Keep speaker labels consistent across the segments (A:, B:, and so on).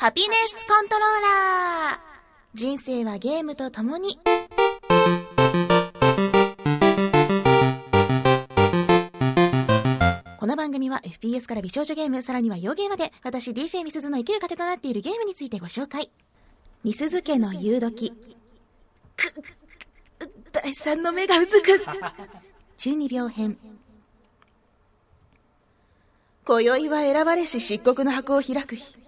A: ハピネスコントローラー人生はゲームと共に。この番組は FPS から美少女ゲーム、さらには洋ゲーまで、私 DJ みすずの生きる糧となっているゲームについてご紹介。みすず家の夕時。く、く第三の目がうずく。中二病編。今宵は選ばれし漆黒の箱を開く日。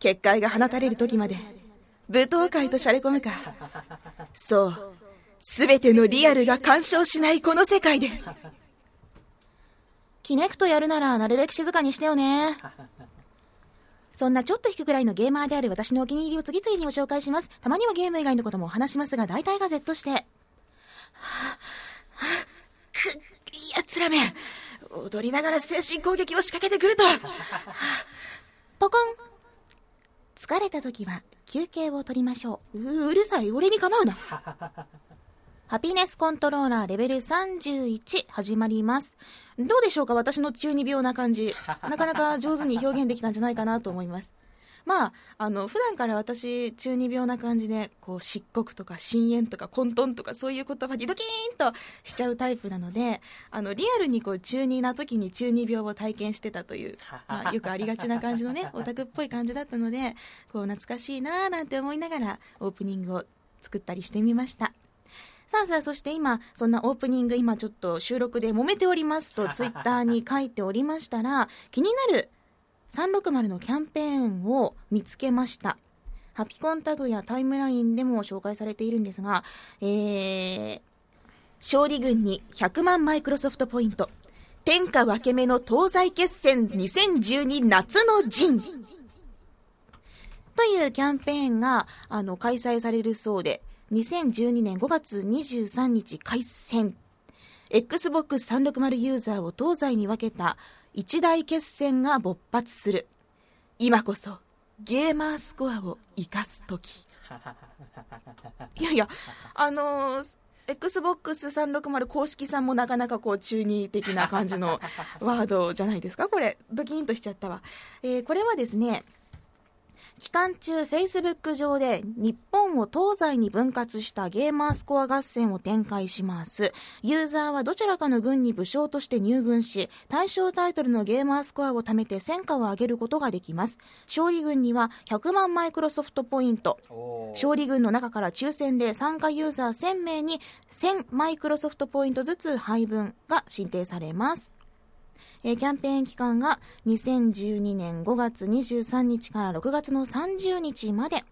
A: 結界が放たれる時まで、舞踏会としゃれ込むか。そう。すべてのリアルが干渉しないこの世界で。キネクトやるならなるべく静かにしてよね。そんなちょっと引くぐらいのゲーマーである私のお気に入りを次々にご紹介します。たまにはゲーム以外のこともお話しますが、大体が Z して。はぁ、はぁ、く、奴らめ。踊りながら精神攻撃を仕掛けてくると。はぁ、ポコン。疲れた時は休憩を取りましょう。ううるさい、俺に構うな。ハピネスコントローラーレベル31始まります。どうでしょうか？私の中二病な感じ。なかなか上手に表現できたんじゃないかなと思います。まあ、あの、普段から私、中二病な感じで、こう、漆黒とか深淵とか混沌とかそういう言葉にドキーンとしちゃうタイプなので、あの、リアルにこう、中二な時に中二病を体験してたという、まあ、よくありがちな感じのね、オタクっぽい感じだったので、こう、懐かしいなーなんて思いながら、オープニングを作ったりしてみました。さあさあ、そして今、そんなオープニング、今ちょっと収録で揉めておりますと、ツイッターに書いておりましたら、気になる360のキャンペーンを見つけました。ハピコンタグやタイムラインでも紹介されているんですが、えー、勝利軍に100万マイクロソフトポイント。天下分け目の東西決戦2012夏の陣。というキャンペーンが、あの、開催されるそうで、2012年5月23日開戦。Xbox 360ユーザーを東西に分けた一大決戦が勃発する。今こそゲーマースコアを生かす時。いやいやあのー XBOX360 公式さんもなかなかこう中二的な感じのワードじゃないですかこれ。ドキンとしちゃったわ、えー、これはですね期間中、Facebook 上で日本を東西に分割したゲーマースコア合戦を展開します。ユーザーはどちらかの軍に武将として入軍し、対象タイトルのゲーマースコアを貯めて戦果を上げることができます。勝利軍には100万マイクロソフトポイント。勝利軍の中から抽選で参加ユーザー1000名に1000マイクロソフトポイントずつ配分が申請されます。えー、キャンペーン期間が2012年5月23日から6月の30日まで。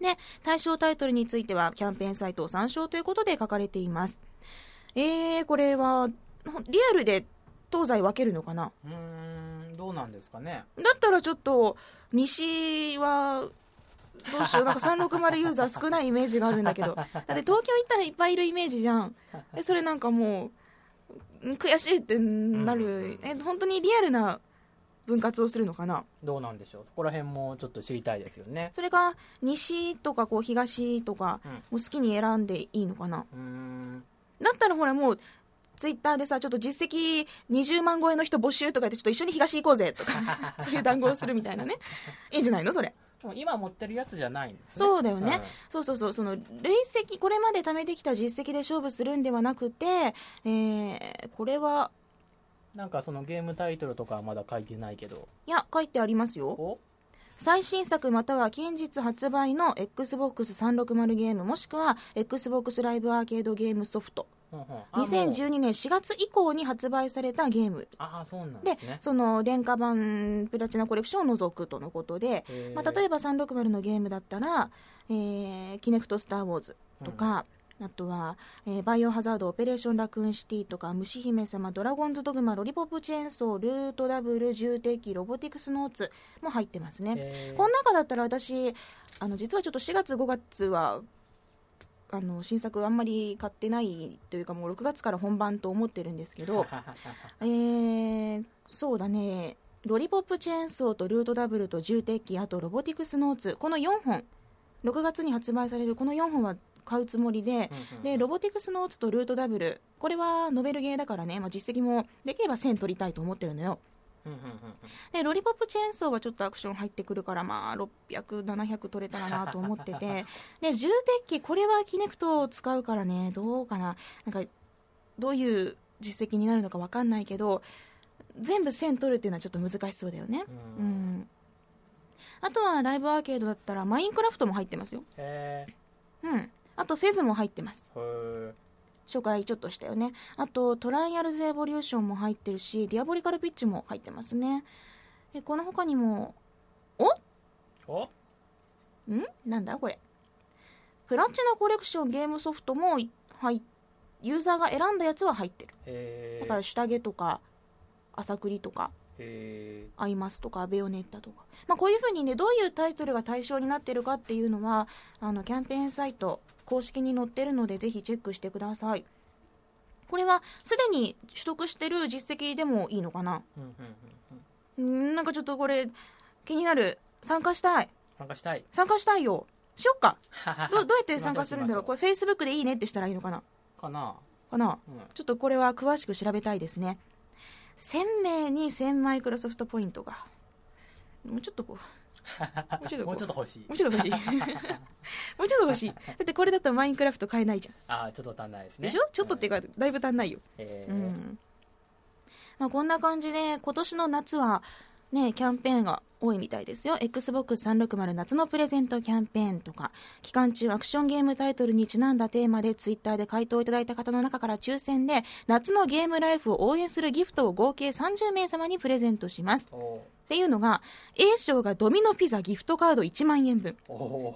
A: で、対象タイトルについてはキャンペーンサイトを参照ということで書かれています。えー、これは、リアルで東西分けるのかな？
B: うん、どうなんですかね。
A: だったらちょっと、西は、どうしよう、なんか360ユーザー少ないイメージがあるんだけど。だって東京行ったらいっぱいいるイメージじゃん。え、それなんかもう、悔しいってなる、え本当にリアルな分割をするのかな？
B: どうなんでしょう。そこら辺もちょっと知りたいですよね。
A: それが西とかこう東とか、もう好きに選んでいいのかな？だったらほらもうツイッターでさちょっと実績20万超えの人募集とか言ってちょっと一緒に東行こうぜとか そういう談合をするみたいなね。いいんじゃないの？それ
B: 今持ってるやつじゃないんです、ね、
A: そうだよね、うん、そうそうそう。その累積これまで貯めてきた実績で勝負するんではなくて、えー、これは
B: なんかそのゲームタイトルとかはまだ書いてないけど。
A: いや書いてありますよ。最新作または近日発売の XBOX360 ゲームもしくは XBOX ライブアーケードゲームソフト2012年4月以降に発売されたゲーム。で、ね、その廉価版プラチナコレクションを除くとのことで、まあ、例えば360のゲームだったら、えー、キネクトスター・ウォーズとか、うん、あとは、えー、バイオハザード、オペレーションラクーンシティとか、虫姫様、ドラゴンズドグマ、ロリポップチェーンソー、ルートダブル、重敵、ロボティクスノーツも入ってますね。この中だったら私、あの、実はちょっと4月5月はあの新作あんまり買ってないというかもう6月から本番と思ってるんですけど えー、そうだね。ロリポップチェーンソーとルートダブルと重鉄器あとロボティクスノーツ。この4本。6月に発売されるこの4本は買うつもりででロボティクスノーツとルートダブル。これはノベルゲーだからね、まあ、実績もできれば1000取りたいと思ってるのよ。
B: うんうんうんうん
A: でロリポップチェーンソーがちょっとアクション入ってくるからまあ600700取れたらなと思ってて。で重鉄器これはキネクトを使うからね。どうかな。なんかどういう実績になるのか分かんないけど全部1000取るっていうのはちょっと難しそうだよね。
B: う
A: うん。んあとはライブアーケードだったらマインクラフトも入ってますよ。
B: へ
A: うん。あとフェズも入ってます。
B: ーへー
A: 紹介ちょっとしたよね。あとトライアルズエボリューションも入ってるしディアボリカルピッチも入ってますね。でこの他にもお？
B: お？
A: ん？なんだ？これ。プラチナコレクションゲームソフトも入ユーザーが選んだやつは入ってる。だから下着とか朝栗とか。
B: へ
A: アイマスとかベヨネッタとか、まあ、こういうふうにねどういうタイトルが対象になってるかっていうのはあのキャンペーンサイト公式に載ってるのでぜひチェックしてください。これはすでに取得してる実績でもいいのかな？
B: ーうん
A: なんかちょっとこれ気になる。参加したい。
B: 参加したい。
A: 参加したいよ。しよっか。どどうやって参加するんだろう？こ
B: れ
A: れ Facebook でいいねってしたらいいのかな？
B: かな。
A: かな。
B: うん。
A: ちょっとこれは詳しく調べたいですね1000名に1000マイクロソフトポイントが。もうちょっとこう。もうちょっと
B: 欲しい。
A: もうちょっと欲しい。もうちょっと欲しい。だってこれだとマインクラフト買えないじゃん。
B: ああちょっと足んないですね。
A: でしょ？ちょっとっていうかだいぶ足んないよ。
B: へー。
A: うん。まあ、こんな感じで今年の夏はねキャンペーンが多いみたいですよ XBOX360 夏のプレゼントキャンペーンとか期間中アクションゲームタイトルにちなんだテーマでツイッターで回答いただいた方の中から抽選で夏のゲームライフを応援するギフトを合計30名様にプレゼントします
B: お
A: っていうのが A 賞がドミノピザギフトカード1万円分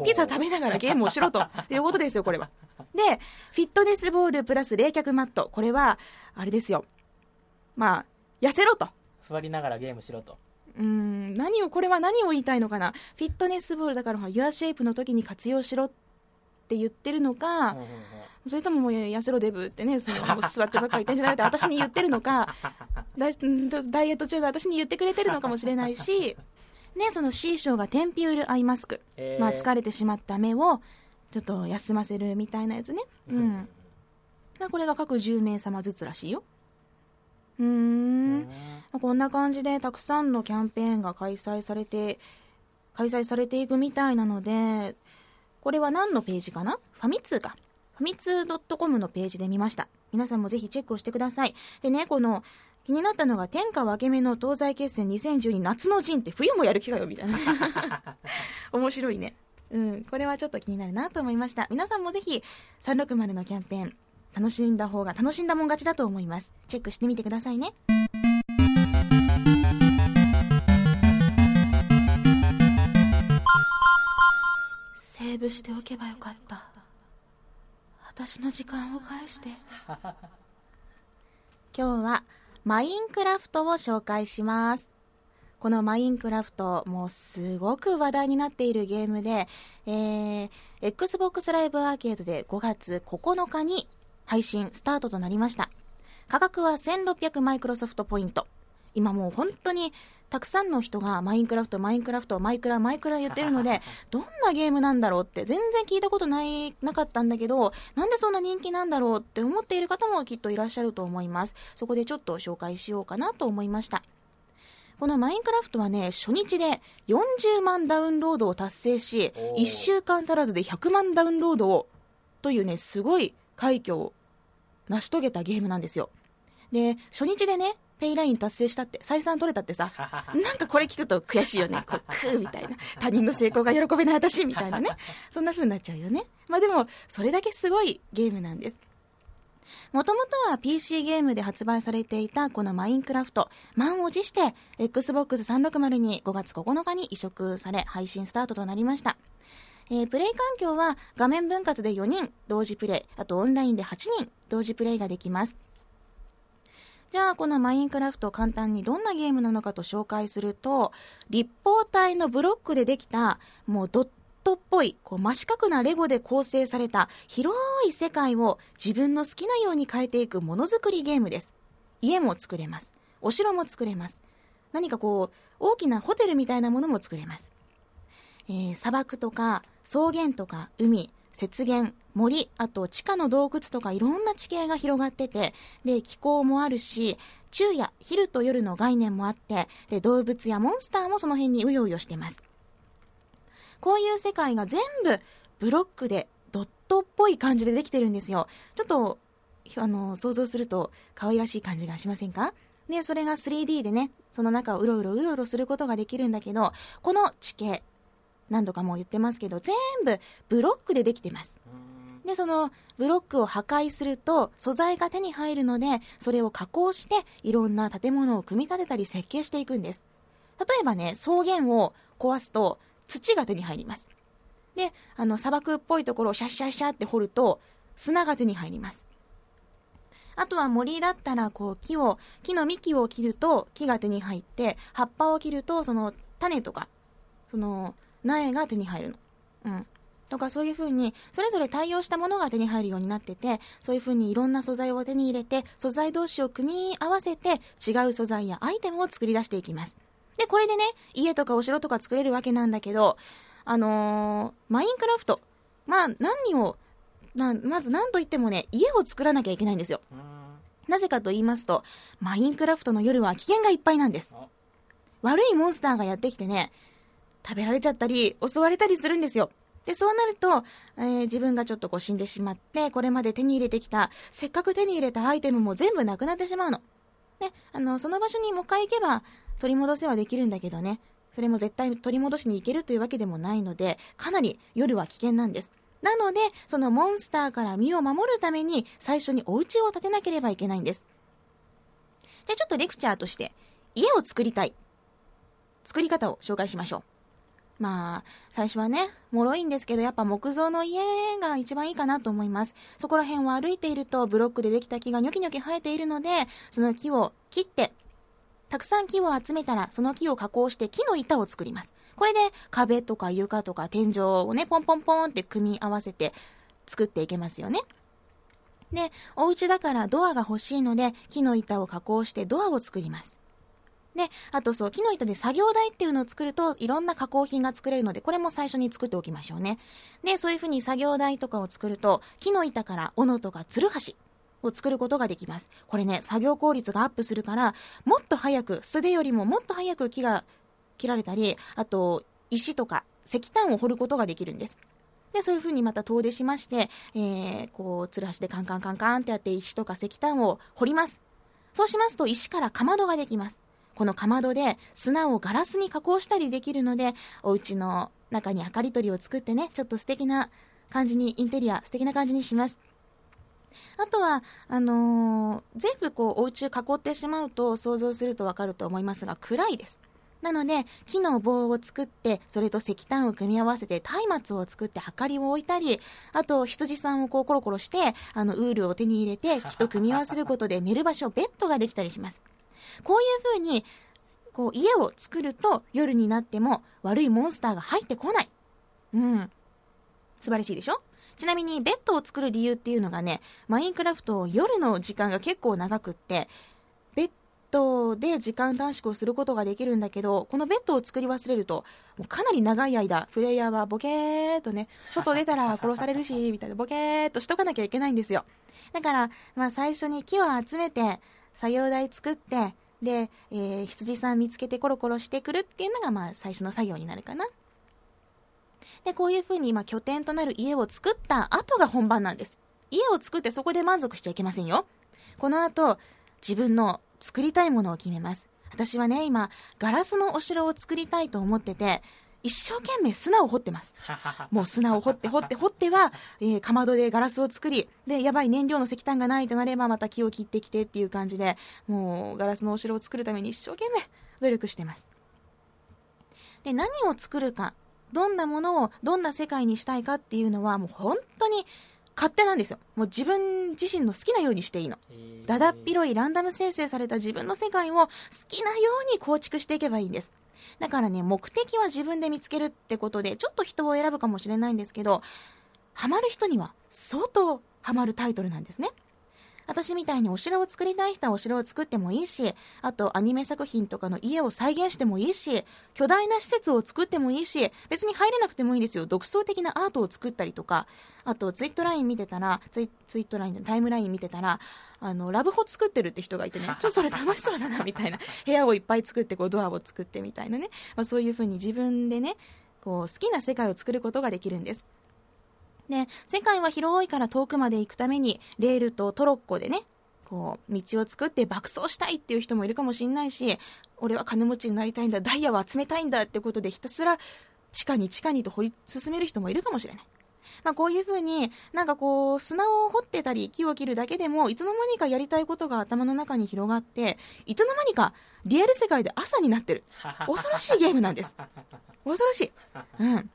A: ピザ食べながらゲームをしろということですよ、これは。で、フィットネスボールプラス冷却マット。これは、あれですよ。まあ、痩せろと。
B: 座りながらゲームしろと
A: うーん、何を、これは何を言いたいのかな？フィットネスボールだから、ユアシェイプの時に活用しろって言ってるのか、
B: うんうんうん。
A: それとももう痩せろデブってね、その座ってばっかり言ってんじゃなくて、私に言ってるのか、ダイエット中が私に言ってくれてるのかもしれないし、ね、その C 賞がテンピュールアイマスク。
B: へー。
A: まあ、疲れてしまった目をちょっと休ませるみたいなやつね、うん。まあこれが各10名様ずつらしいようーん、まあこんな感じでたくさんのキャンペーンが開催されて開催されていくみたいなのでこれは何のページかな？ファミ通か。ファミツー .com のページで見ました。皆さんもぜひチェックをしてください。でねこの気になったのが天下分け目の東西決戦2012夏の陣って冬もやる気かよみたいな。面白いね。うん。これはちょっと気になるなと思いました。皆さんもぜひ360のキャンペーン楽しんだ方が楽しんだもん勝ちだと思います。チェックしてみてくださいね。セーブしておけばよかった。私の時間を返して。今日はマインクラフトを紹介します。このマインクラフトもうすごく話題になっているゲームで、えー、Xbox ライブアーケードで5月9日に配信スタートとなりました価格は1600マイクロソフトポイント今もう本当にたくさんの人がマインクラフト、マインクラフト、マイクラ、マイクラ言ってるので、どんなゲームなんだろうって全然聞いたことない、なかったんだけど、なんでそんな人気なんだろうって思っている方もきっといらっしゃると思います。そこでちょっと紹介しようかなと思いました。このマインクラフトはね、初日で40万ダウンロードを達成し
B: お、ー
A: 1週間足らずで100万ダウンロードを、というね、すごい快挙を成し遂げたゲームなんですよ。で、初日でね、ペイライン達成したって、採算取れたってさ、なんかこれ聞くと悔しいよね。こう、クーみたいな。他人の成功が喜べない私みたいなね。そんな風になっちゃうよね。まあでも、それだけすごいゲームなんです。もともとは PC ゲームで発売されていたこのマインクラフト、満を持して Xbox 360に5月9日に移植され配信スタートとなりました。えープレイ環境は画面分割で4人同時プレイ、あとオンラインで8人同時プレイができます。じゃあこのマインクラフト簡単にどんなゲームなのかと紹介すると立方体のブロックでできたもうドットっぽいこう真四角なレゴで構成された広い世界を自分の好きなように変えていくものづくりゲームです。家も作れます。お城も作れます。何かこう大きなホテルみたいなものも作れます。えー砂漠とか草原とか海雪原森あと地下の洞窟とかいろんな地形が広がっててで気候もあるし昼夜、昼と夜の概念もあって、で、動物やモンスターもその辺にうようよしてます。こういう世界が全部ブロックでドットっぽい感じでできてるんですよ。ちょっと、あの、想像すると可愛らしい感じがしませんか？で、それが 3D でね、その中をうろうろうろうろすることができるんだけど、この地形、何度かもう言ってますけど、全部ブロックでできてます。で、そのブロックを破壊すると素材が手に入るので、それを加工していろんな建物を組み立てたり設計していくんです。例えばね、草原を壊すと土が手に入ります。で、あの砂漠っぽいところをシャッシャッシャって掘ると砂が手に入ります。あとは森だったらこう木を、木の幹を切ると木が手に入って、葉っぱを切るとその種とか、その苗が手に入るの。うん。とかそういう風に、それぞれ対応したものが手に入るようになってて、そういう風にいろんな素材を手に入れて、素材同士を組み合わせて、違う素材やアイテムを作り出していきます。で、これでね、家とかお城とか作れるわけなんだけど、あのーマインクラフト。まあ、何を、な、まず何と言ってもね、家を作らなきゃいけないんですよ。なぜかと言いますと、マインクラフトの夜は危険がいっぱいなんです。悪いモンスターがやってきてね、食べられちゃったり、襲われたりするんですよ。で、そうなると、えー自分がちょっとこう死んでしまって、これまで手に入れてきた、せっかく手に入れたアイテムも全部なくなってしまうの。で、あの、その場所にもう一回行けば取り戻せはできるんだけどね、それも絶対取り戻しに行けるというわけでもないので、かなり夜は危険なんです。なので、そのモンスターから身を守るために、最初にお家を建てなければいけないんです。じゃあちょっとレクチャーとして、家を作りたい。作り方を紹介しましょう。まあ、最初はね、脆いんですけど、やっぱ木造の家が一番いいかなと思います。そこら辺を歩いていると、ブロックでできた木がニョキニョキ生えているので、その木を切って、たくさん木を集めたら、その木を加工して木の板を作ります。これで壁とか床とか天井をね、ポンポンポンって組み合わせて作っていけますよね。で、お家だからドアが欲しいので、木の板を加工してドアを作ります。で、あとそう、木の板で作業台っていうのを作ると、いろんな加工品が作れるので、これも最初に作っておきましょうね。で、そういうふうに作業台とかを作ると、木の板から斧とかつるはしを作ることができます。これね、作業効率がアップするから、もっと早く、素手よりももっと早く木が切られたり、あと、石とか石炭を掘ることができるんです。で、そういう風にまた遠出しまして、えー、こう、つるはしでカンカンカンカンってやって石とか石炭を掘ります。そうしますと石からかまどができます。このかまどで砂をガラスに加工したりできるので、お家の中に明かり取りを作ってね、ちょっと素敵な感じに、インテリア、素敵な感じにします。あとは、あのー全部こう、お家囲ってしまうと想像するとわかると思いますが、暗いです。なので、木の棒を作って、それと石炭を組み合わせて、松明を作って、明かりを置いたり、あと、羊さんをこう、コロコロして、あの、ウールを手に入れて、木と組み合わせることで、寝る場所、ベッドができたりします。こういう風に、こう、家を作ると、夜になっても、悪いモンスターが入ってこない。うん。素晴らしいでしょ？ちなみに、ベッドを作る理由っていうのがね、マインクラフト、夜の時間が結構長くって、ベッドで時間短縮をすることができるんだけど、このベッドを作り忘れると、もうかなり長い間、プレイヤーはボケーっとね、外出たら殺されるし、みたいな、ボケーっとしとかなきゃいけないんですよ。だから、まあ最初に木を集めて、作業台作って、で、えー羊さん見つけてコロコロしてくるっていうのが、まあ最初の作業になるかな。で、こういうふうに、まあ拠点となる家を作った後が本番なんです。家を作ってそこで満足しちゃいけませんよ。この後、自分の作りたいものを決めます。私はね、今、ガラスのお城を作りたいと思ってて、一生懸命砂を掘ってます。もう砂を掘って掘って掘っては、えーかまどでガラスを作り、で、やばい燃料の石炭がないとなればまた木を切ってきてっていう感じで、もうガラスのお城を作るために一生懸命努力してます。で、何を作るか、どんなものをどんな世界にしたいかっていうのはもう本当に勝手なんですよ。もう自分自身の好きなようにしていいの。だだっ広いランダム生成された自分の世界を好きなように構築していけばいいんです。だからね、目的は自分で見つけるってことで、ちょっと人を選ぶかもしれないんですけど、ハマる人には相当ハマるタイトルなんですね。私みたいにお城を作りたい人はお城を作ってもいいし、あとアニメ作品とかの家を再現してもいいし、巨大な施設を作ってもいいし、別に入れなくてもいいですよ。独創的なアートを作ったりとか、あとツイートライン見てたら、ツイツイートラインでタイムライン見てたら、あの、ラブホ作ってるって人がいてね、ちょっとそれ楽しそうだな、みたいな。部屋をいっぱい作って、こうドアを作ってみたいなね。まあ、そういうふうに自分でね、こう好きな世界を作ることができるんです。で、世界は広いから遠くまで行くために、レールとトロッコでね、こう、道を作って爆走したいっていう人もいるかもしれないし、俺は金持ちになりたいんだ、ダイヤを集めたいんだってことでひたすら地下に地下にと掘り進める人もいるかもしれない。まあこういうふうになんかこう砂を掘ってたり木を切るだけでもいつの間にかやりたいことが頭の中に広がっていつの間にかリアル世界で朝になってる。恐ろしいゲームなんです。恐ろしい。うん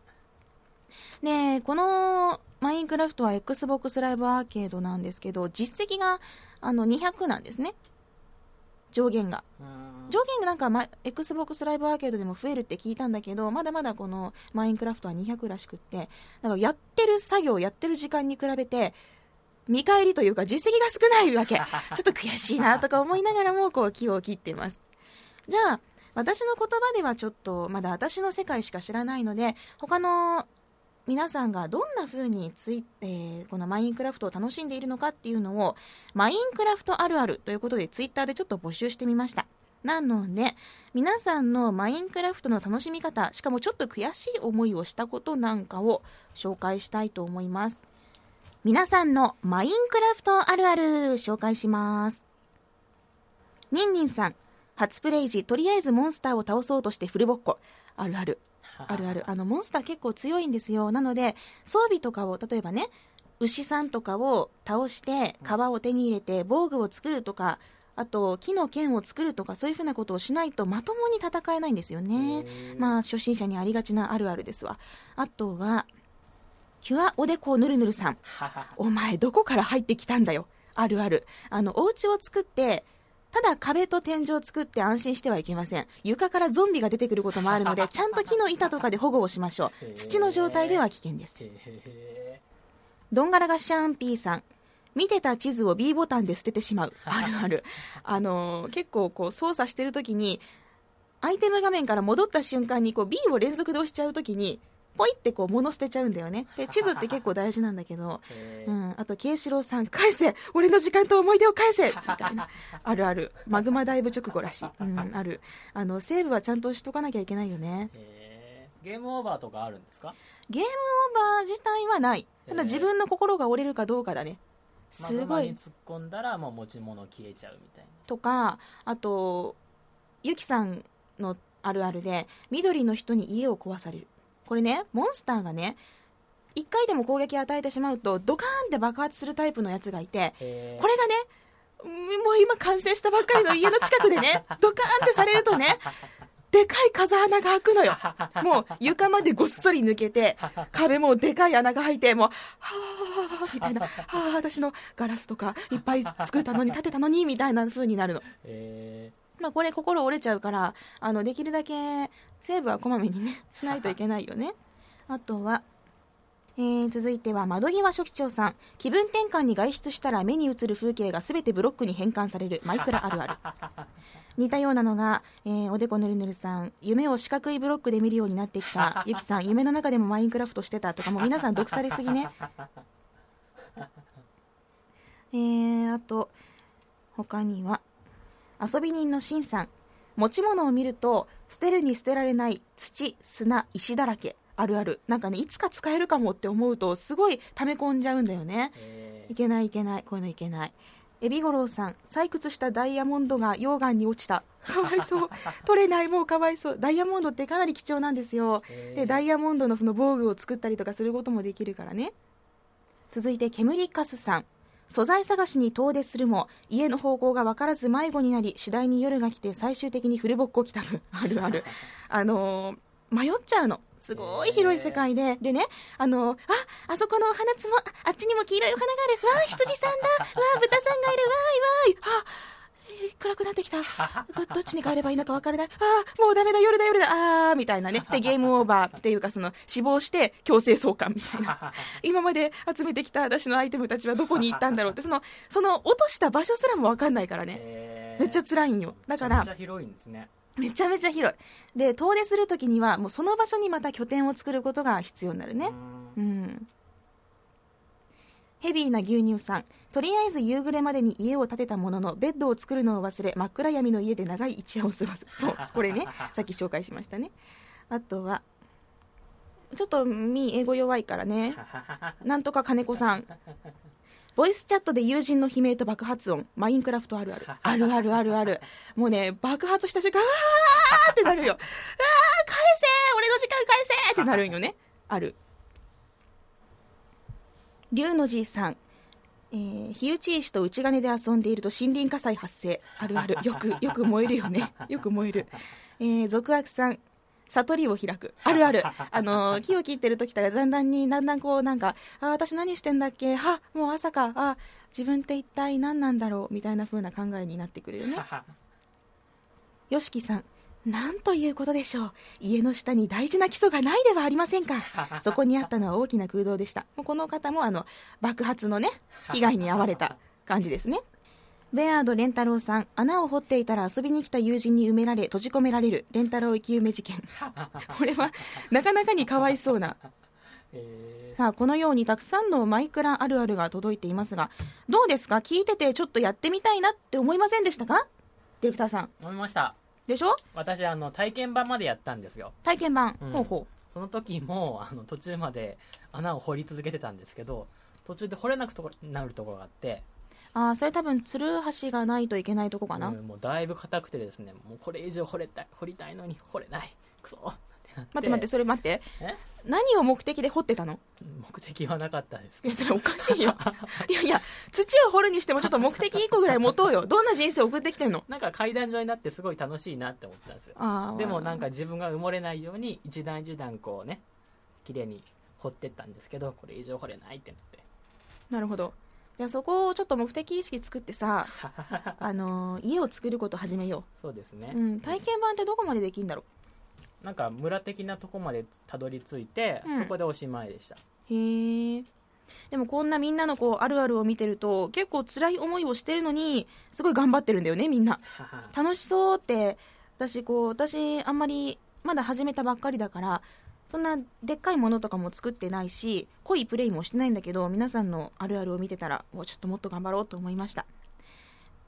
A: で、このマインクラフトは Xbox ライブアーケードなんですけど、実績があの200なんですね。上限が。上限がなんか、ま、Xbox ライブアーケードでも増えるって聞いたんだけど、まだまだこのマインクラフトは200らしくって、なんかやってる作業、やってる時間に比べて、見返りというか実績が少ないわけ。ちょっと悔しいなとか思いながらも、こう、気を切っています。じゃあ、私の言葉ではちょっと、まだ私の世界しか知らないので、他の皆さんがどんな風にツイ、えー、このマインクラフトを楽しんでいるのかっていうのを、マインクラフトあるあるということでツイッターでちょっと募集してみました。なので、皆さんのマインクラフトの楽しみ方、しかもちょっと悔しい思いをしたことなんかを紹介したいと思います。皆さんのマインクラフトあるある紹介します。ニンニンさん、初プレイ時、とりあえずモンスターを倒そうとしてフルボッコ。あるある。あるある。あの、モンスター結構強いんですよ。なので、装備とかを、例えばね、牛さんとかを倒して、皮を手に入れて、防具を作るとか、あと、木の剣を作るとか、そういうふうなことをしないと、まともに戦えないんですよね。まあ、初心者にありがちなあるあるですわ。あとは、キュアおでこぬるぬるさん。お前、どこから入ってきたんだよ。あるある。あの、お家を作って、ただ壁と天井を作って安心してはいけません。床からゾンビが出てくることもあるので、ちゃんと木の板とかで保護をしましょう。土の状態では危険です。どんがらがシャンピーさん。見てた地図を B ボタンで捨ててしまう。あるある。あのー、結構こう操作してる時に、アイテム画面から戻った瞬間にこう B を連続で押しちゃう時に、ポイってこう物捨てちゃうんだよね。で、地図って結構大事なんだけど、うん、あと、慶四郎さん、返せ俺の時間と思い出を返せみたいな。あるある。マグマダイブ直後らしい。うん、ある。あの、セーブはちゃんとしとかなきゃいけないよね。
B: ゲームオーバーとかあるんですか？
A: ゲームオーバー自体はない。ただ自分の心が折れるかどうかだね。
B: すごい。に突っ込んだらもう持ち物消えちゃうみたいな。
A: とか、あと、ゆきさんのあるあるで、緑の人に家を壊される。これね、モンスターがね、1回でも攻撃を与えてしまうと、ドカーンって爆発するタイプのやつがいて、これがね、もう今完成したばっかりの家の近くでね、ドカーンってされるとね、でかい風穴が開くのよ。もう床までごっそり抜けて、壁もでかい穴が開いて、もう、はぁ、みたいな、はぁ、私のガラスとかいっぱい作ったのに、建てたのに、みたいな風になるの。えーまあ、これ心折れちゃうから、あの、できるだけセーブはこまめにね、しないといけないよね。あとは、えー、続いては窓際初期長さん。気分転換に外出したら目に映る風景が全てブロックに変換される。マイクラあるある。似たようなのが、えー、おでこぬるぬるさん。夢を四角いブロックで見るようになってきた。ゆきさん夢の中でもマインクラフトしてたとかもう皆さん毒されすぎね。えー、あと他には遊び人のしんさん。持ち物を見ると捨てるに捨てられない土砂石だらけ。あるある。なんかねいつか使えるかもって思うとすごい溜め込んじゃうんだよね。いけないいけない。こういうのいけない。エビゴロウさん。採掘したダイヤモンドが溶岩に落ちた。かわいそう。取れないもうかわいそう。ダイヤモンドってかなり貴重なんですよ。でダイヤモンドのその防具を作ったりとかすることもできるからね。続いてケムリカスさん素材探しに遠出するも家の方向が分からず迷子になり次第に夜が来て最終的にフルボッコ帰宅あるある あのー、迷っちゃうのすごい広い世界で、でね、あの、あ、あそこのお花つも、あっちにも黄色いお花がある。わあ、羊さんだ。わあ、豚さんがいる。わーいわーい。あ、暗くなってきた。ど、どっちに帰ればいいのか分からない。ああ、もうダメだ、夜だ、夜だ、ああ、みたいなね。で、ゲームオーバーっていうか、その、死亡して強制送還みたいな。今まで集めてきた私のアイテムたちはどこに行ったんだろうって、その、その落とした場所すらも分かんないからね。めっちゃ辛いんよ。だから
B: めっちゃ、広いんですね。
A: めちゃめちゃ広い。で、遠出するときには、もうその場所にまた拠点を作ることが必要になるね。
B: うん
A: うん。ヘビーな牛乳さん。とりあえず夕暮れまでに家を建てたものの、ベッドを作るのを忘れ、真っ暗闇の家で長い一夜を過ごす。そう、これね、さっき紹介しましたね。あとは、ちょっと、みー英語弱いからね。なんとか金子さん。ボイスチャットで友人の悲鳴と爆発音。マインクラフトあるある。あるあるあるある。もうね、爆発した瞬間、あーってなるよ。あー返せ俺の時間返せってなるんよね。ある。龍のじいさん。えー、火打ち石と内金で遊んでいると森林火災発生。あるある。よく、よく燃えるよね。よく燃える。えー、続悪さん。悟りを開く。あるある。あのー木を切ってる時からだんだんに、だんだんこう、なんか、あー、私何してんだっけ？は、もう朝か。あ、自分って一体何なんだろう？みたいな風な考えになってくるよね。よしきさん。なんということでしょう。家の下に大事な基礎がないではありませんか。そこにあったのは大きな空洞でした。この方もあの、爆発のね、被害に遭われた感じですね。ベアード・レンタロウさん、穴を掘っていたら遊びに来た友人に埋められ、閉じ込められる、レンタロウ生き埋め事件。これは、なかなかにかわいそうな。
B: え
A: さあ、このようにたくさんのマイクラあるあるが届いていますが、どうですか？聞いててちょっとやってみたいなって思いませんでしたか？ディレクターさん。
B: ー思いました。
A: でしょ？
B: 私、あの、体験版までやったんですよ。
A: 体験版。
B: うん
A: ほうほ
B: その時も、あの、途中まで穴を掘り続けてたんですけど、途中で掘れなくとこなるところがあって、
A: う。ああ、それ多分、つる橋がないといけないとこかな？
B: うんもうだいぶ硬くてですね、もうこれ以上掘れたい、掘りたいのに掘れない。くそ。
A: 待って待って、それ待って。
B: え？
A: 何を目的で掘ってたの？
B: 目的はなかったです
A: いや、それおかしいよ。いやいや、土を掘るにしてもちょっと目的一個ぐらい持とうよ。どんな人生送ってきてんの？
B: なんか階段状になってすごい楽しいなって思ったんですよ。でもなんか自分が埋もれないように一段一段こうね、綺麗に掘ってったんですけど、これ以上掘れないってなって。
A: なるほど。じゃあそこをちょっと目的意識作ってさ、あのー家を作ること始めよ
B: そうですね
A: う。。うん、体験版ってどこまでできんだろ
B: なんか村的なとこまでたどり着いて、
A: うん
B: そこでおしまいでした。
A: うへえ。でもこんなみんなのこう、あるあるを見てると、結構辛い思いをしてるのに、すごい頑張ってるんだよね、みんな。楽しそうって、私こう、私あんまりまだ始めたばっかりだから、そんなでっかいものとかも作ってないし、濃いプレイもしてないんだけど、皆さんのあるあるを見てたら、もうちょっともっと頑張ろうと思いました。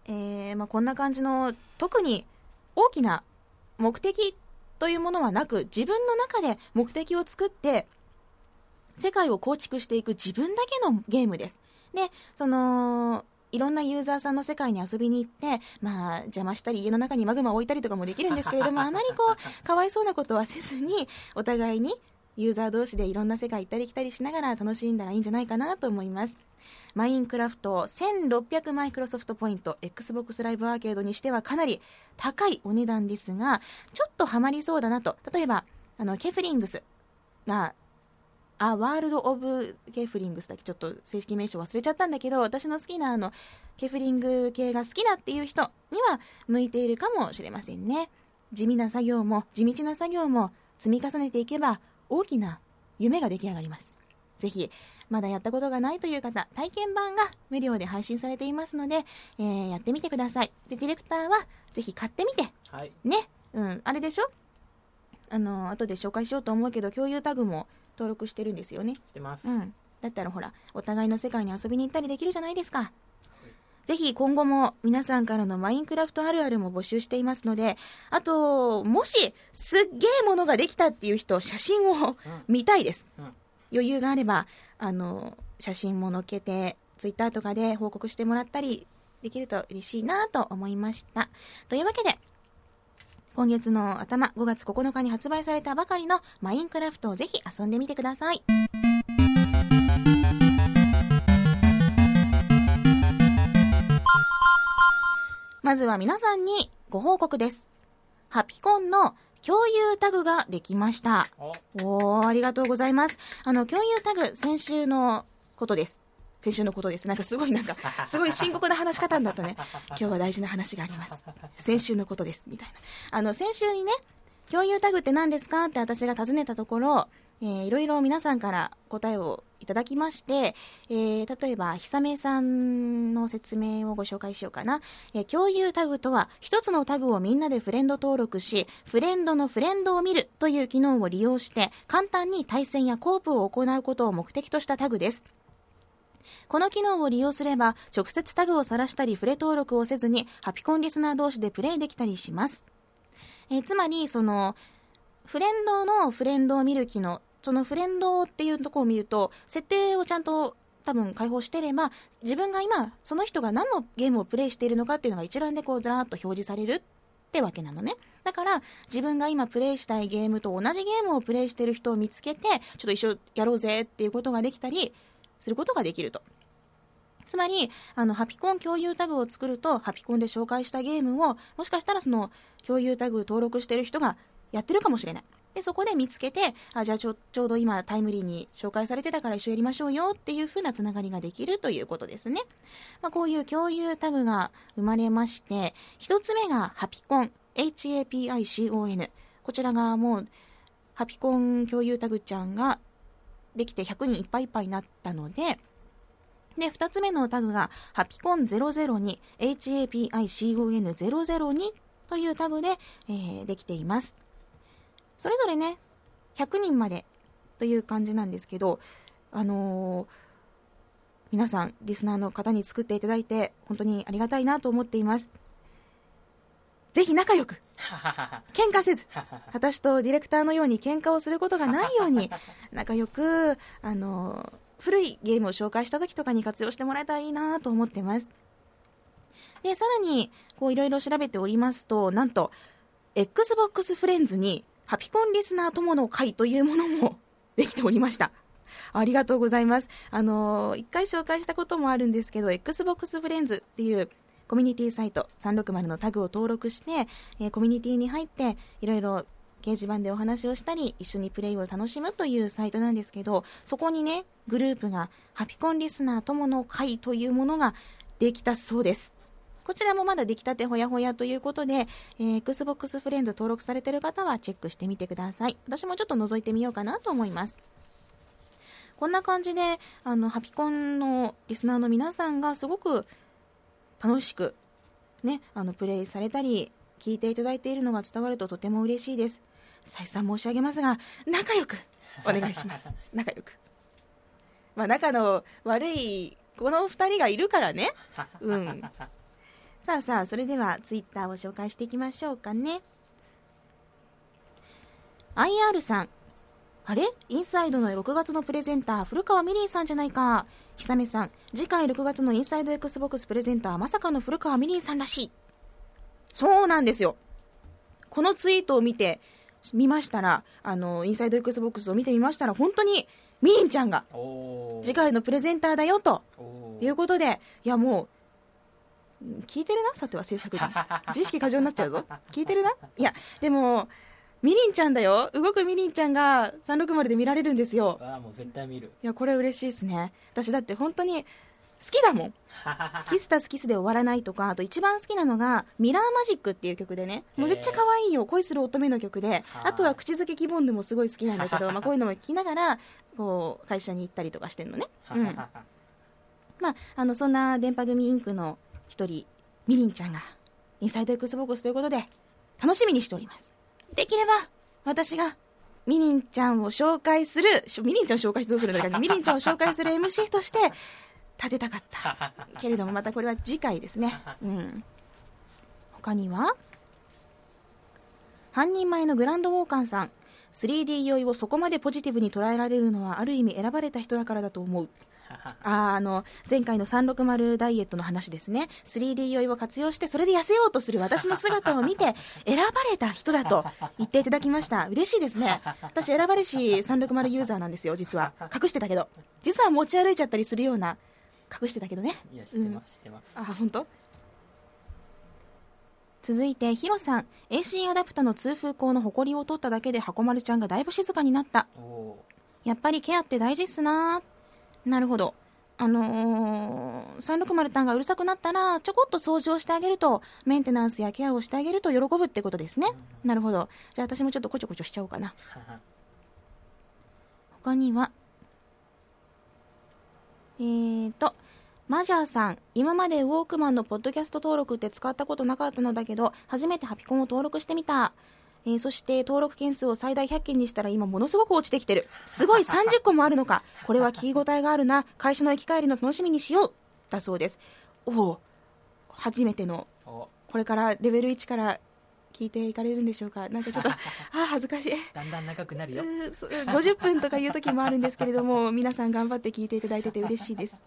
A: えー、まあこんな感じの、特に大きな目的というものはなく、自分の中で目的を作って、世界を構築していく自分だけのゲームです。で、その、いろんなユーザーさんの世界に遊びに行って、まあ、邪魔したり、家の中にマグマを置いたりとかもできるんですけれども、あまりこう、かわいそうなことはせずに、お互いに、ユーザー同士でいろんな世界行ったり来たりしながら楽しんだらいいんじゃないかなと思います。マインクラフト1600マイクロソフトポイント Xbox ライブアーケードにしてはかなり高いお値段ですが、ちょっとハマりそうだなと。例えば、あの、ケフリングスがあ、ワールド・オブ・ケフリングスだけ？ちょっと正式名称忘れちゃったんだけど、私の好きなあの、ケフリング系が好きだっていう人には向いているかもしれませんね。地味な作業も、地道な作業も積み重ねていけば、大きな夢が出来上がります。ぜひ、まだやったことがないという方、体験版が無料で配信されていますので、えーやってみてください。で、ディレクターは、ぜひ買ってみて、
B: はい。
A: ね。うん、あれでしょ？あの、後で紹介しようと思うけど、共有タグも登録してるんですよね。
B: してます。
A: うん。だったらほら、お互いの世界に遊びに行ったりできるじゃないですか。ぜひ今後も皆さんからのマインクラフトあるあるも募集していますので、あと、もしすっげえものができたっていう人、写真を見たいです。
B: うん
A: 余裕があれば、あの、写真も載っけて、ツイッターとかで報告してもらったりできると嬉しいなと思いました。というわけで、今月の頭5月9日に発売されたばかりのマインクラフトをぜひ遊んでみてください。まずは皆さんにご報告です。ハピコンの共有タグができました。
B: お
A: おー、ありがとうございます。あの、共有タグ、先週のことです。先週のことですなんかすごいなんか すごい深刻な話し方になったね今日は大事な話があります先週のことですみたいなあの先週にね共有タグって何ですかって私が尋ねたところえー、いろいろ皆さんから答えをいただきまして、えー、例えば、ひさめさんの説明をご紹介しようかな。えー、共有タグとは、一つのタグをみんなでフレンド登録し、フレンドのフレンドを見るという機能を利用して、簡単に対戦やコープを行うことを目的としたタグです。この機能を利用すれば、直接タグを晒したり、フレ登録をせずに、ハピコンリスナー同士でプレイできたりします。えー、つまり、その、フレンドのフレンドを見る機能そのフレンドっていうところを見ると、設定をちゃんと多分開放してれば、自分が今、その人が何のゲームをプレイしているのかっていうのが一覧でこうずらーっと表示されるってわけなのね。だから、自分が今プレイしたいゲームと同じゲームをプレイしてる人を見つけて、ちょっと一緒やろうぜっていうことができたり、することができると。つまり、あの、ハピコン共有タグを作ると、ハピコンで紹介したゲームを、もしかしたらその、共有タグ登録してる人がやってるかもしれない。で、そこで見つけて、あ、じゃあちょ、ちょうど今タイムリーに紹介されてたから一緒やりましょうよっていう風なつながりができるということですね。まあ、こういう共有タグが生まれまして、一つ目がハピコン、HAPICON。こちらがもう、ハピコン共有タグちゃんができて100人いっぱいいっぱいになったので、で、二つ目のタグが、ハピコン002、HAPICON002 というタグで、えー、できています。それぞれね、100人までという感じなんですけど、あのー、皆さん、リスナーの方に作っていただいて、本当にありがたいなと思っています。ぜひ仲良く、喧嘩せず、私とディレクターのように喧嘩をすることがないように、仲良く、あのー、古いゲームを紹介した時とかに活用してもらえたらいいなと思ってます。で、さらに、こういろいろ調べておりますと、なんと、Xbox フレンズにハピコンリスナー友の会というものも できておりました。ありがとうございます。あの、一回紹介したこともあるんですけど、Xbox フレンズっていうコミュニティサイト360のタグを登録して、えー、コミュニティに入って、いろいろ掲示板でお話をしたり、一緒にプレイを楽しむというサイトなんですけど、そこにね、グループが、ハピコンリスナー友の会というものができたそうです。こちらもまだ出来たてほやほやということで、えー、Xbox フレンズ登録されている方はチェックしてみてください。私もちょっと覗いてみようかなと思います。こんな感じで、あの、ハピコンのリスナーの皆さんがすごく楽しく、ね、あの、プレイされたり、聞いていただいているのが伝わるととても嬉しいです。再三申し上げますが、仲良くお願いします。仲良く。まあ、仲の悪い、この二人がいるからね。うん。さあさあ、それではツイッターを紹介していきましょうかね。IR さん。あれ？インサイドの6月のプレゼンター、古川ミリーさんじゃないか。ひさめさん。次回6月のインサイド XBOX プレゼンター、まさかの古川ミリーさんらしい。そうなんですよ。このツイートを見て、見ましたら、あの、インサイド XBOX を見てみましたら、本当に、ミリンちゃんが、次回のプレゼンターだよ、ということで、いやもう、聞いてるな？さては制作時 自意識過剰になっちゃうぞ。聞いてるな？いやでもみりんちゃんだよ。動くみりんちゃんが360で見られるんですよ。
B: ああもう絶対見る。
A: いやこれ嬉しいですね。私だって本当に好きだもん。キスタスキスで終わらないとかあと一番好きなのが「ミラーマジック」っていう曲でね。もうめっちゃ可愛いよ恋する乙女の曲で。あ。とは口づけ希望でもすごい好きなんだけど、まあ、こういうのも聞きながらこう会社に行ったりとかしてんのね、うん。まあ、あのそんな電波組インクの一人、みりんちゃんが、インサイド XBOX ということで、楽しみにしております。できれば、私が、みりんちゃんを紹介する、みりんちゃんを紹介してどうするんだけど、みりんちゃんを紹介する MC として、立てたかった。けれども、またこれは次回ですね。うん。他には、半人前のグランドウォーカーさん。3D 酔いをそこまでポジティブに捉えられるのはある意味選ばれた人だからだと思う。ああの前回の360ダイエットの話ですね。3D 酔いを活用してそれで痩せようとする私の姿を見て 選ばれた人だと言っていただきました。嬉しいですね。私選ばれし360ユーザーなんですよ実は。隠してたけど。実は持ち歩いちゃったりするような隠してたけどね。
B: いや知ってます、知ってます。
A: あ本当？続いてヒロさん。AC アダプタの通風口の埃を取っただけで箱丸ちゃんがだいぶ静かになった。やっぱりケアって大事っすななるほど。あのー、360単がうるさくなったら、ちょこっと掃除をしてあげると、メンテナンスやケアをしてあげると喜ぶってことですね。なるほど。じゃあ私もちょっとこちょこちょしちゃおうかな。他には、えーと、マジャーさん、今までウォークマンのポッドキャスト登録って使ったことなかったのだけど、初めてハピコンを登録してみた。えー、そして登録件数を最大100件にしたら今ものすごく落ちてきてる。すごい30個もあるのか。これは聞き応えがあるな。会社の行き帰りの楽しみにしよう。だそうです。おお、初めての、これからレベル1から聞いていかれるんでしょうかなんかちょっと ああ恥ずかしい
B: だんだん長くなるよ
A: 50分とかいう時もあるんですけれども皆さん頑張って聞いていただいてて嬉しいです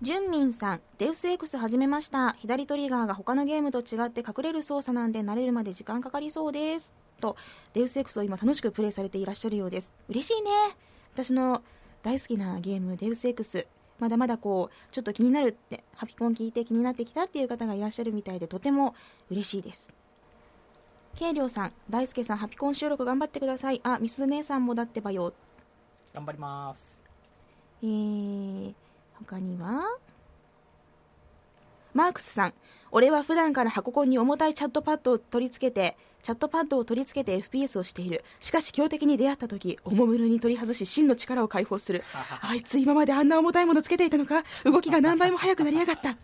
A: ジュンミンさん、デウス X 始めました。左トリガーが他のゲームと違って隠れる操作なんで慣れるまで時間かかりそうです。と、デウス X を今楽しくプレイされていらっしゃるようです。嬉しいね。私の大好きなゲーム、デウス X。まだまだこう、ちょっと気になるって、ハピコン聞いて気になってきたっていう方がいらっしゃるみたいで、とても嬉しいです。ケイリョウさん、大輔さん、ハピコン収録頑張ってください。あ、みすず姉さんもだってばよ。
B: 頑張ります。
A: えー、他には？マークスさん俺は普段から箱コンに重たいチャットパッドを取り付けてチャットパッドを取り付けて FPS をしている。しかし強敵に出会った時おもむろに取り外し真の力を解放する。あいつ今まであんな重たいものつけていたのか？動きが何倍も速くなりやがった。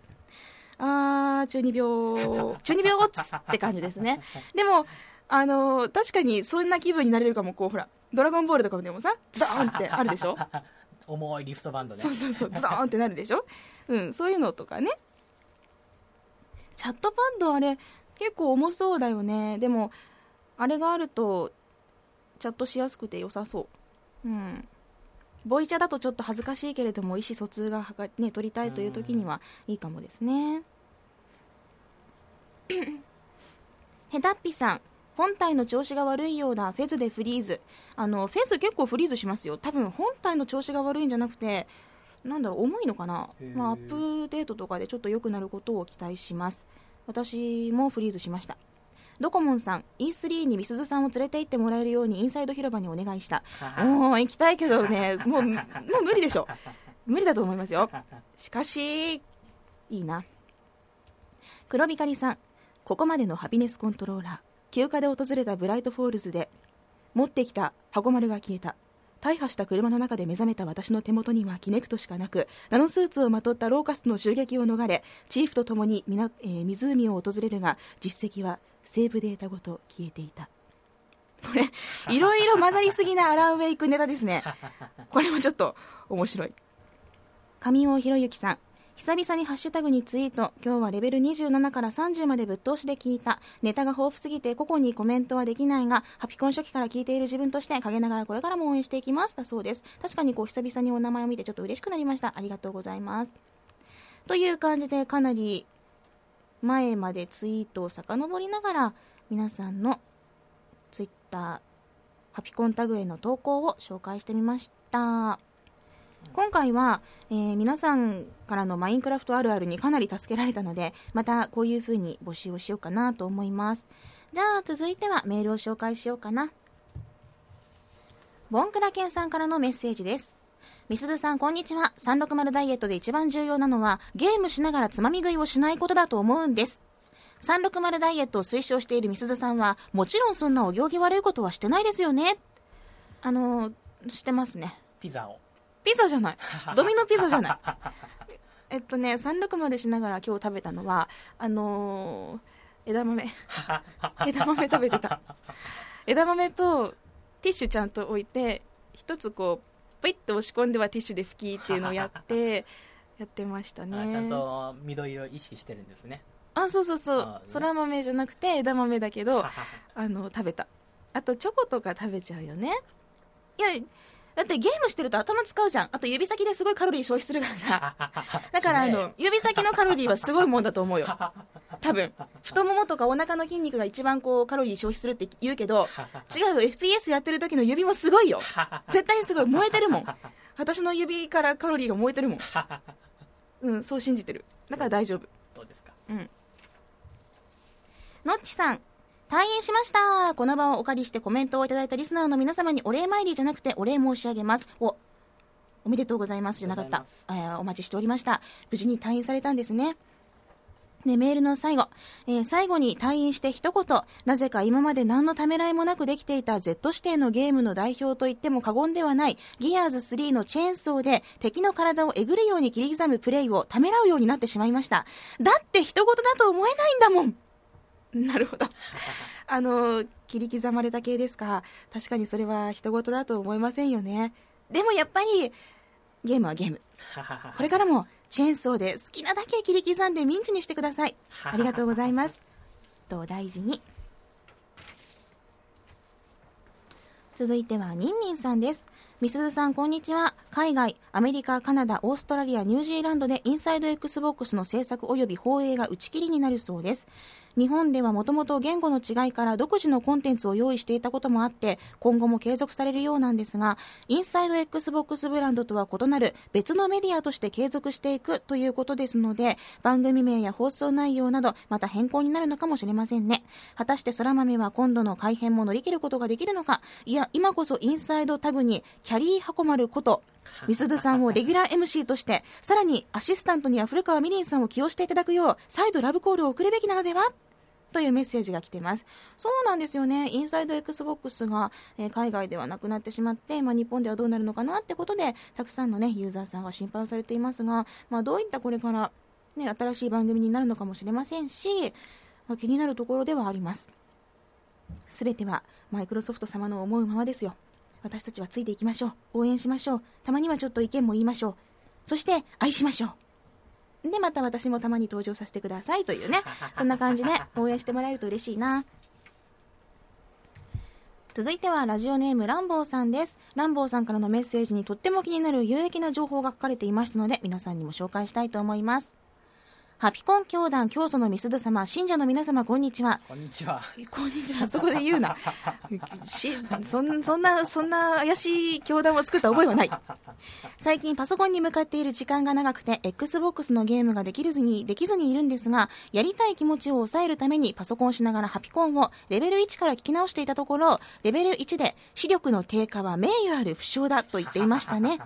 A: あー中二病中二病っつって感じですね。でもあのー、確かにそんな気分になれるかも。こうほらドラゴンボールとかでもさザーンってあるでしょ？
B: 重いリフトバンドね。
A: そうそうそう。ザーンってなるでしょ、うん、そういうのとかね。チャットパッドあれ結構重そうだよね。でもあれがあるとチャットしやすくて良さそう。うん。ボイチャだとちょっと恥ずかしいけれども意思疎通がね、取りたいという時にはいいかもですね。へたっぴさん本体の調子が悪いようだフェズでフリーズ。あのフェズ結構フリーズしますよ。多分本体の調子が悪いんじゃなくてなんだろう重いのかな、まあ、アップデートとかでちょっと良くなることを期待します。私もフリーズしました。ドコモンさん E3 にみすずさんを連れて行ってもらえるようにインサイド広場にお願いした。もう行きたいけどね もうもう無理でしょ。無理だと思いますよ。しかしいいな。黒光さんここまでのハピネスコントローラー休暇で訪れたブライトフォールズで持ってきた箱丸が消えた。大破した車の中で目覚めた私の手元にはキネクトしかなくナノスーツをまとったローカスの襲撃を逃れチーフと共にみな、えー、湖を訪れるが実績はセーブデータごと消えていた。これ いろいろ混ざりすぎなアランウェイクネタですね。これもちょっと面白い。上尾博之さん久々にハッシュタグにツイート。今日はレベル27から30までぶっ通しで聞いた。ネタが豊富すぎて個々にコメントはできないが、ハピコン初期から聞いている自分として陰ながらこれからも応援していきます。だそうです。確かにこう久々にお名前を見てちょっと嬉しくなりました。ありがとうございます。という感じでかなり前までツイートを遡りながら皆さんのツイッター、ハピコンタグへの投稿を紹介してみました。今回は、えー、皆さんからのマインクラフトあるあるにかなり助けられたので、またこういう風に募集をしようかなと思います。じゃあ続いてはメールを紹介しようかな。ボンクラケンさんからのメッセージです。みすずさん、こんにちは。360ダイエットで一番重要なのは、ゲームしながらつまみ食いをしないことだと思うんです。360ダイエットを推奨しているみすずさんは、もちろんそんなお行儀悪いことはしてないですよね。あの、してますね。
B: ピザを。
A: ピザじゃない。ドミノピザじゃない。えっとね、360しながら今日食べたのは、あのー、枝豆。枝豆食べてた。枝豆とティッシュちゃんと置いて、一つこう、プイッと押し込んではティッシュで拭きっていうのをやって、やってましたね。
B: ちゃんと緑色意識してるんですね。
A: あ、そうそうそう。そら豆じゃなくて枝豆だけど、あの、食べた。あと、チョコとか食べちゃうよね。いや、だってゲームしてると頭使うじゃん。あと指先ですごいカロリー消費するからさ。だからあの、指先のカロリーはすごいもんだと思うよ。多分。太ももとかお腹の筋肉が一番こうカロリー消費するって言うけど、違うよ。FPS やってる時の指もすごいよ。絶対にすごい。燃えてるもん。私の指からカロリーが燃えてるもん。うん、そう信じてる。だから大丈夫。
B: どうですか
A: うん。のっちさん。退院しました。この場をお借りしてコメントをいただいたリスナーの皆様にお礼参りじゃなくてお礼申し上げます。お、おめでとうございます。じゃなかった。えーお待ちしておりました。無事に退院されたんですね。ね、メールの最後、えー最後に退院して一言、なぜか今まで何のためらいもなくできていた Z 指定のゲームの代表と言っても過言ではない、ギアーズ3のチェーンソーで敵の体をえぐるように切り刻むプレイをためらうようになってしまいました。だって人事だと思えないんだもん なるほど。あの、切り刻まれた系ですか？確かにそれは人事だと思いませんよね。でもやっぱり、ゲームはゲーム。これからもチェーンソーで好きなだけ切り刻んでミンチにしてください。ありがとうございます。とお大事に。続いてはニンニンさんです。みすずさん、こんにちは。海外、アメリカ、カナダ、オーストラリア、ニュージーランドでインサイド XBOX の制作及び放映が打ち切りになるそうです。日本ではもともと言語の違いから独自のコンテンツを用意していたこともあって、今後も継続されるようなんですが、インサイド XBOX ブランドとは異なる別のメディアとして継続していくということですので、番組名や放送内容など、また変更になるのかもしれませんね。果たして空豆は今度の改編も乗り切ることができるのか、いや、今こそインサイドタグにキャリー箱丸こと、みすずさんをレギュラー MC として、さらにアシスタントには古川みりんさんを起用していただくよう、再度ラブコールを送るべきなのでは？というメッセージが来てます。そうなんですよね。インサイド XBOX が、えー海外ではなくなってしまって、まあ、日本ではどうなるのかなってことで、たくさんのね、ユーザーさんが心配をされていますが、まあ、どういったこれから、ね、新しい番組になるのかもしれませんし、まあ、気になるところではあります。すべては、マイクロソフト様の思うままですよ。私たちはついていきましょう。応援しましょう。たまにはちょっと意見も言いましょう。そして、愛しましょう。で、また私もたまに登場させてくださいというね、そんな感じで応援してもらえると嬉しいな。続いてはラジオネームランボーさんです。ランボーさんからのメッセージにとっても気になる有益な情報が書かれていましたので、皆さんにも紹介したいと思います。ハピコン教団教祖のみすず様、信者の皆様、こんにちは。
B: こんにちは。
A: こんにちは、そこで言うな。しそんそんな、そんな怪しい教団を作った覚えはない。最近パソコンに向かっている時間が長くて XBOX のゲームができずにできずにいるんですがやりたい気持ちを抑えるためにパソコンをしながらハピコンをレベル1から聞き直していたところレベル1で視力の低下は名誉ある負傷だと言っていましたね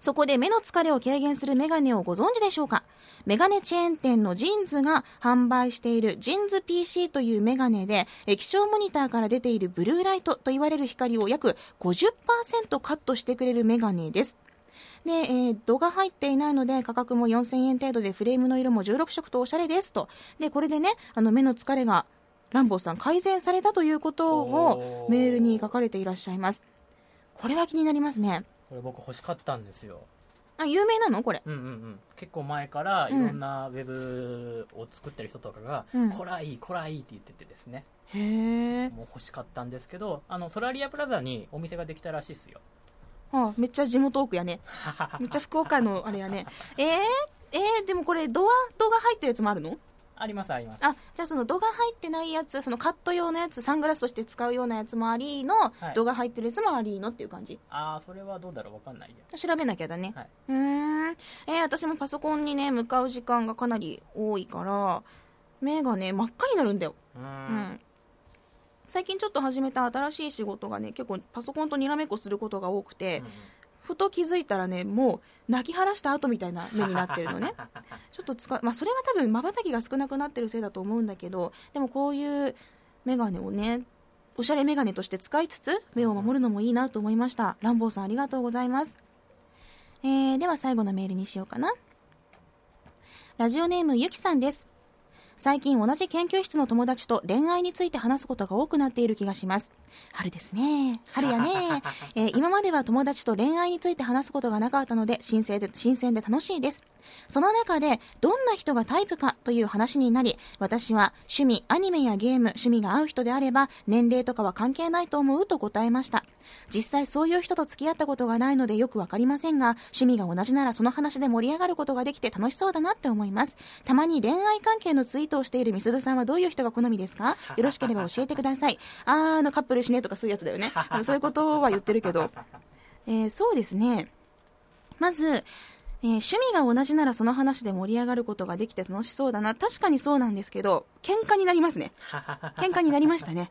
A: そこで目の疲れを軽減するメガネをご存知でしょうか？メガネチェーン店のジンズが販売しているジンズ PC というメガネで液晶モニターから出ているブルーライトと言われる光を約50%カットしてくれるメガネです。で、えー度が入っていないので価格も4000円程度でフレームの色も16色とおしゃれですと。で、これでね、あの目の疲れがランボーさん改善されたということをメールに書かれていらっしゃいます。これは気になりますね。
B: これ僕欲しかったんですよ。
A: あ、有名なの？これ。
B: うんうんうん。結構前からい
A: うん
B: ろんなウェブを作ってる人とかが、
A: うん
B: こらいい、こらいいって言っててですね。
A: へえ。
B: もう欲しかったんですけど、あの、ソラリアプラザにお店ができたらしいですよ。
A: あ、めっちゃ地元奥やね。めっちゃ福岡のあれやね。えー、えー、でもこれドア、ドが入ってるやつもあるの？
B: ありますあります。
A: あ、じゃあその度が入ってないやつ、そのカット用のやつ、サングラスとして使うようなやつもありの、
B: はい
A: 度が入ってるやつもありのっていう感じ。
B: ああ、それはどうだろうわかんないや。
A: 調べなきゃだね。
B: はいう
A: ーん。えー、私もパソコンにね、向かう時間がかなり多いから、目がね、真っ赤になるんだよ。
B: う
A: んん。最近ちょっと始めた新しい仕事がね、結構パソコンとにらめっこすることが多くて、ふと気づいたらね、もう泣き晴らした後みたいな目になってるのね。ちょっと使う、まあそれは多分瞬きが少なくなってるせいだと思うんだけど、でもこういうメガネをね、おしゃれメガネとして使いつつ、目を守るのもいいなと思いました。ランボーさんありがとうございます。えー、では最後のメールにしようかな。ラジオネームゆきさんです。最近同じ研究室の友達と恋愛について話すことが多くなっている気がします。春ですね。春やね。えー今までは友達と恋愛について話すことがなかったので新鮮で、新鮮で楽しいです。その中で、どんな人がタイプかという話になり、私は趣味、アニメやゲーム、趣味が合う人であれば、年齢とかは関係ないと思うと答えました。実際そういう人と付き合ったことがないのでよくわかりませんが、趣味が同じならその話で盛り上がることができて楽しそうだなって思います。たまに恋愛関係のツイートをしているみすずさんはどういう人が好みですか？よろしければ教えてください。あー、あのカップルしねとかそういうやつだよね。あのそういうことは言ってるけど。えーそうですね。まず、えー趣味が同じならその話で盛り上がることができて楽しそうだな。確かにそうなんですけど、喧嘩になりますね。喧嘩になりましたね。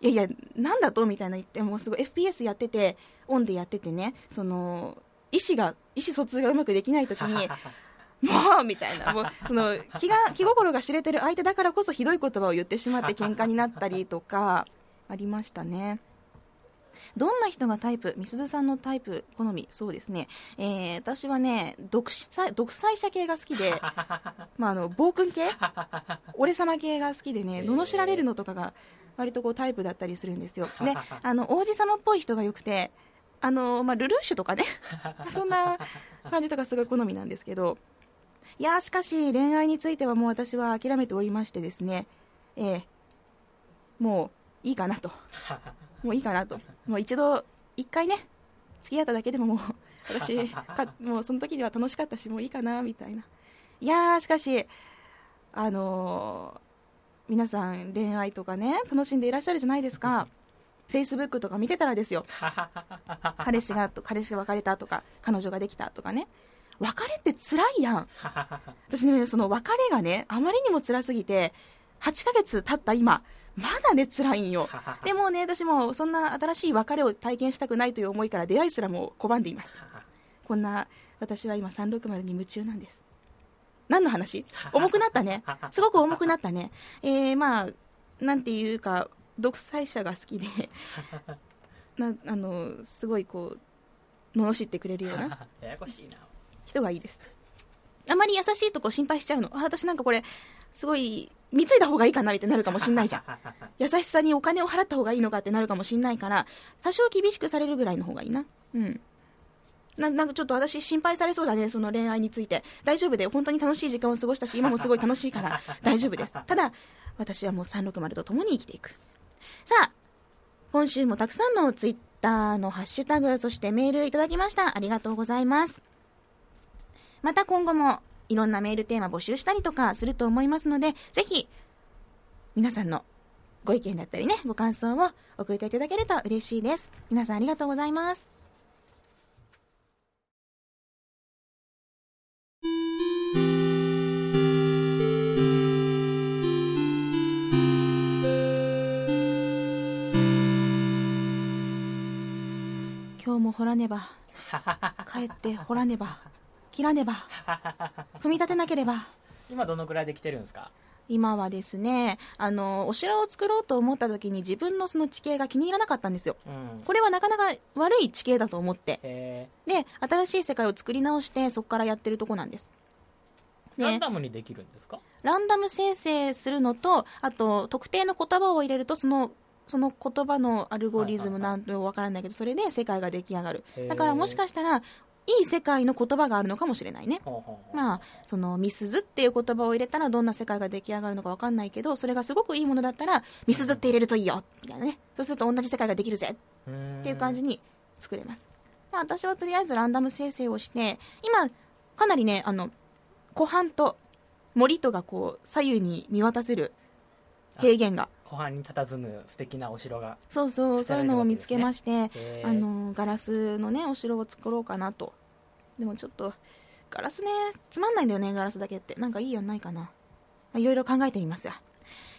A: いやいや、なんだと？みたいな言って、もうすごい FPS やってて、オンでやっててね、その、意思が、意思疎通がうまくできないときに、もうみたいな、もう、その、気が、気心が知れてる相手だからこそひどい言葉を言ってしまって喧嘩になったりとか、ありましたね。どんな人がタイプ、みすずさんのタイプ、好み、そうですね。えー、私はね、独裁、独裁者系が好きで、まあ、あの、暴君系？俺様系が好きでね、罵られるのとかが、割とこうタイプだったりするんですよ。で、あの、王子様っぽい人が良くて、あの、まあ、ルルーシュとかね、そんな感じとかすごい好みなんですけど、いやしかし恋愛についてはもう私は諦めておりましてですね、えー、もういいかなと。もういいかなと。もう一度、一回ね、付き合っただけでももう、私か、もうその時には楽しかったし、もういいかな、みたいな。いやー、しかし、あのー、皆さん恋愛とかね、楽しんでいらっしゃるじゃないですか。フェイスブックとか見てたらですよ。彼氏が、彼氏が別れたとか、彼女ができたとかね。別れって辛いやん。私ね、その別れがね、あまりにも辛すぎて、8ヶ月経った今、まだね、辛いんよ。でもね、私もそんな新しい別れを体験したくないという思いから出会いすらも拒んでいます。こんな、私は今360に夢中なんです。何の話？重くなったね。すごく重くなったね。えー、まあ、なんていうか、独裁者が好きで、なあの、すごいこう、罵ってくれるような。
B: ややこしいな。
A: 人がいいです。あまり優しいとこ心配しちゃうの。あ、私なんかこれ、すごい、貢いだ方がいいかなってなるかもしんないじゃん。優しさにお金を払った方がいいのかってなるかもしんないから、多少厳しくされるぐらいの方がいいな。うん。ななんかちょっと私心配されそうだね、その恋愛について。大丈夫で、本当に楽しい時間を過ごしたし、今もすごい楽しいから 大丈夫です。ただ、私はもう360と共に生きていく。さあ、今週もたくさんのツイッターのハッシュタグ、そしてメールいただきました。ありがとうございます。また今後もいろんなメールテーマ募集したりとかすると思いますので、ぜひ、皆さんのご意見だったりね、ご感想を送っていただけると嬉しいです。皆さんありがとうございます。今日も掘らねば、帰って掘らねば。切らねば。踏み立てなければ。
B: 今どのくらいできてるんですか？
A: 今はですねあのお城を作ろうと思った時に自分のその地形が気に入らなかったんですよ、うん、これはなかなか悪い地形だと思って。で新しい世界を作り直してそこからやってるとこなんです。
B: ランダムにできるんですか？
A: ランダム生成するのとあと特定の言葉を入れるとそのその言葉のアルゴリズムなんてわからないけど、それで世界が出来上がる。だからもしかしたら、いい世界の言葉があるのかもしれないね。まあ、その、みすずっていう言葉を入れたらどんな世界が出来上がるのかわかんないけど、それがすごくいいものだったら、みすずって入れるといいよみたいなね。そうすると同じ世界ができるぜっていう感じに作れます。まあ、私はとりあえずランダム生成をして、今、かなりね、あの、湖畔と森とがこう、左右に見渡せる平原が。
B: 湖畔に佇む素敵なお城が、
A: そうそうそういうのを見つけまして、あのガラスのねお城を作ろうかなとでもちょっと、ガラスね、つまんないんだよね、ガラスだけって。なんかいいやんないかな。いろいろ考えてみますよ。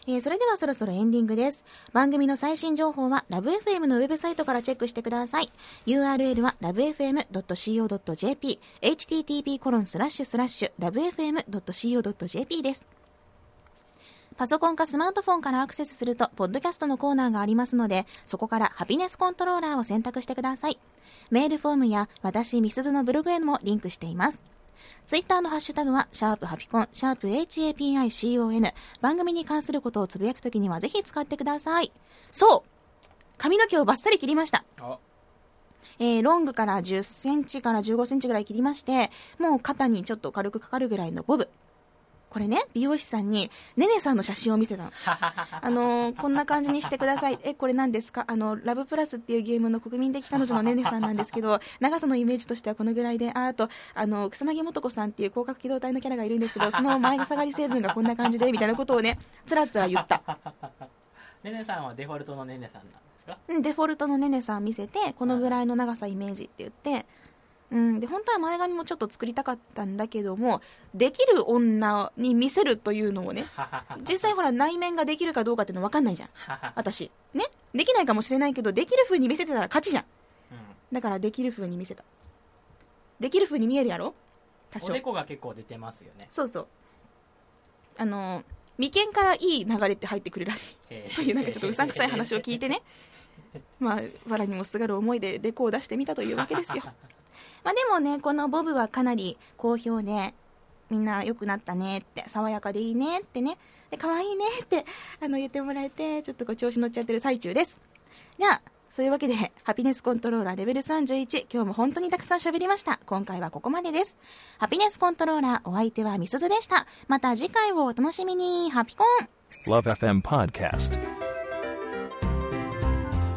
A: えー、それではそろそろエンディングです。番組の最新情報はラブ f m のウェブサイトからチェックしてください。URL は lovefm.co.jp、http コロンスラッシュスラッシュ lovefm.co.jp です。パソコンかスマートフォンからアクセスすると、ポッドキャストのコーナーがありますので、そこからハピネスコントローラーを選択してください。メールフォームや私、みすずのブログへもリンクしています。ツイッターのハッシュタグは、シャープハピコン、シャープ HAPICON。番組に関することをつぶやくときにはぜひ使ってください。そう髪の毛をバッサリ切りました。えー、ロングから10センチから15センチぐらい切りまして、もう肩にちょっと軽くかかるぐらいのボブ。これね、美容師さんに、ねねさんの写真を見せたの。あのー、こんな感じにしてください。え、これ何ですか？あの、ラブプラスっていうゲームの国民的彼女のねねさんなんですけど、長さのイメージとしてはこのぐらいで、あ、あと、あの、草薙素子さんっていう広角機動隊のキャラがいるんですけど、その前下がり成分がこんな感じで、みたいなことをね、つらつら言った。
B: ねねさんはデフォルトのねねさんなんですか？
A: うん、デフォルトのねねさん見せて、このぐらいの長さイメージって言って、うん、で本当は前髪もちょっと作りたかったんだけどもできる女に見せるというのをね 実際ほら内面ができるかどうかっていうの分かんないじゃん。私。ね？できないかもしれないけどできる風に見せてたら勝ちじゃん。だからできる風に見せた。できる風に見えるやろ？多少。
B: おでこが結構出てますよね。
A: そうそう。あの眉間からいい流れって入ってくるらしい。
B: へー。
A: そういうなんかちょっとうさんくさい話を聞いてね。まあ藁にもすがる思いでデコを出してみたというわけですよまあでもねこのボブはかなり好評でみんな良くなったねって爽やかでいいねってね。で可愛いねってあの言ってもらえてちょっとこう調子乗っちゃってる最中です。じゃあそういうわけでハピネスコントローラーレベル31今日も本当にたくさん喋りました。今回はここまでです。ハピネスコントローラーお相手はみすずでした。また次回をお楽しみに。ハピコン。
C: Love FM Podcast.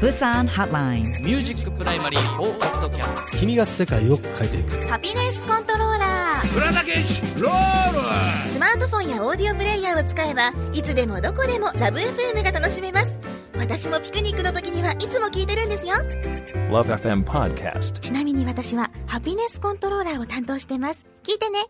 D: Busan Hotline.
B: Music Primary 4ポッドキャスト
E: 君が世界を変えていく。
A: ハピネスコントローラー。スマートフォンやオーディオプレイヤーを使えばいつでもどこでもラブ FM が楽しめます。私もピクニックの時にはいつも聞いてるんですよ。
C: Love FM Podcast.
A: ちなみに私はハピネスコントローラーを担当してます。聞いてね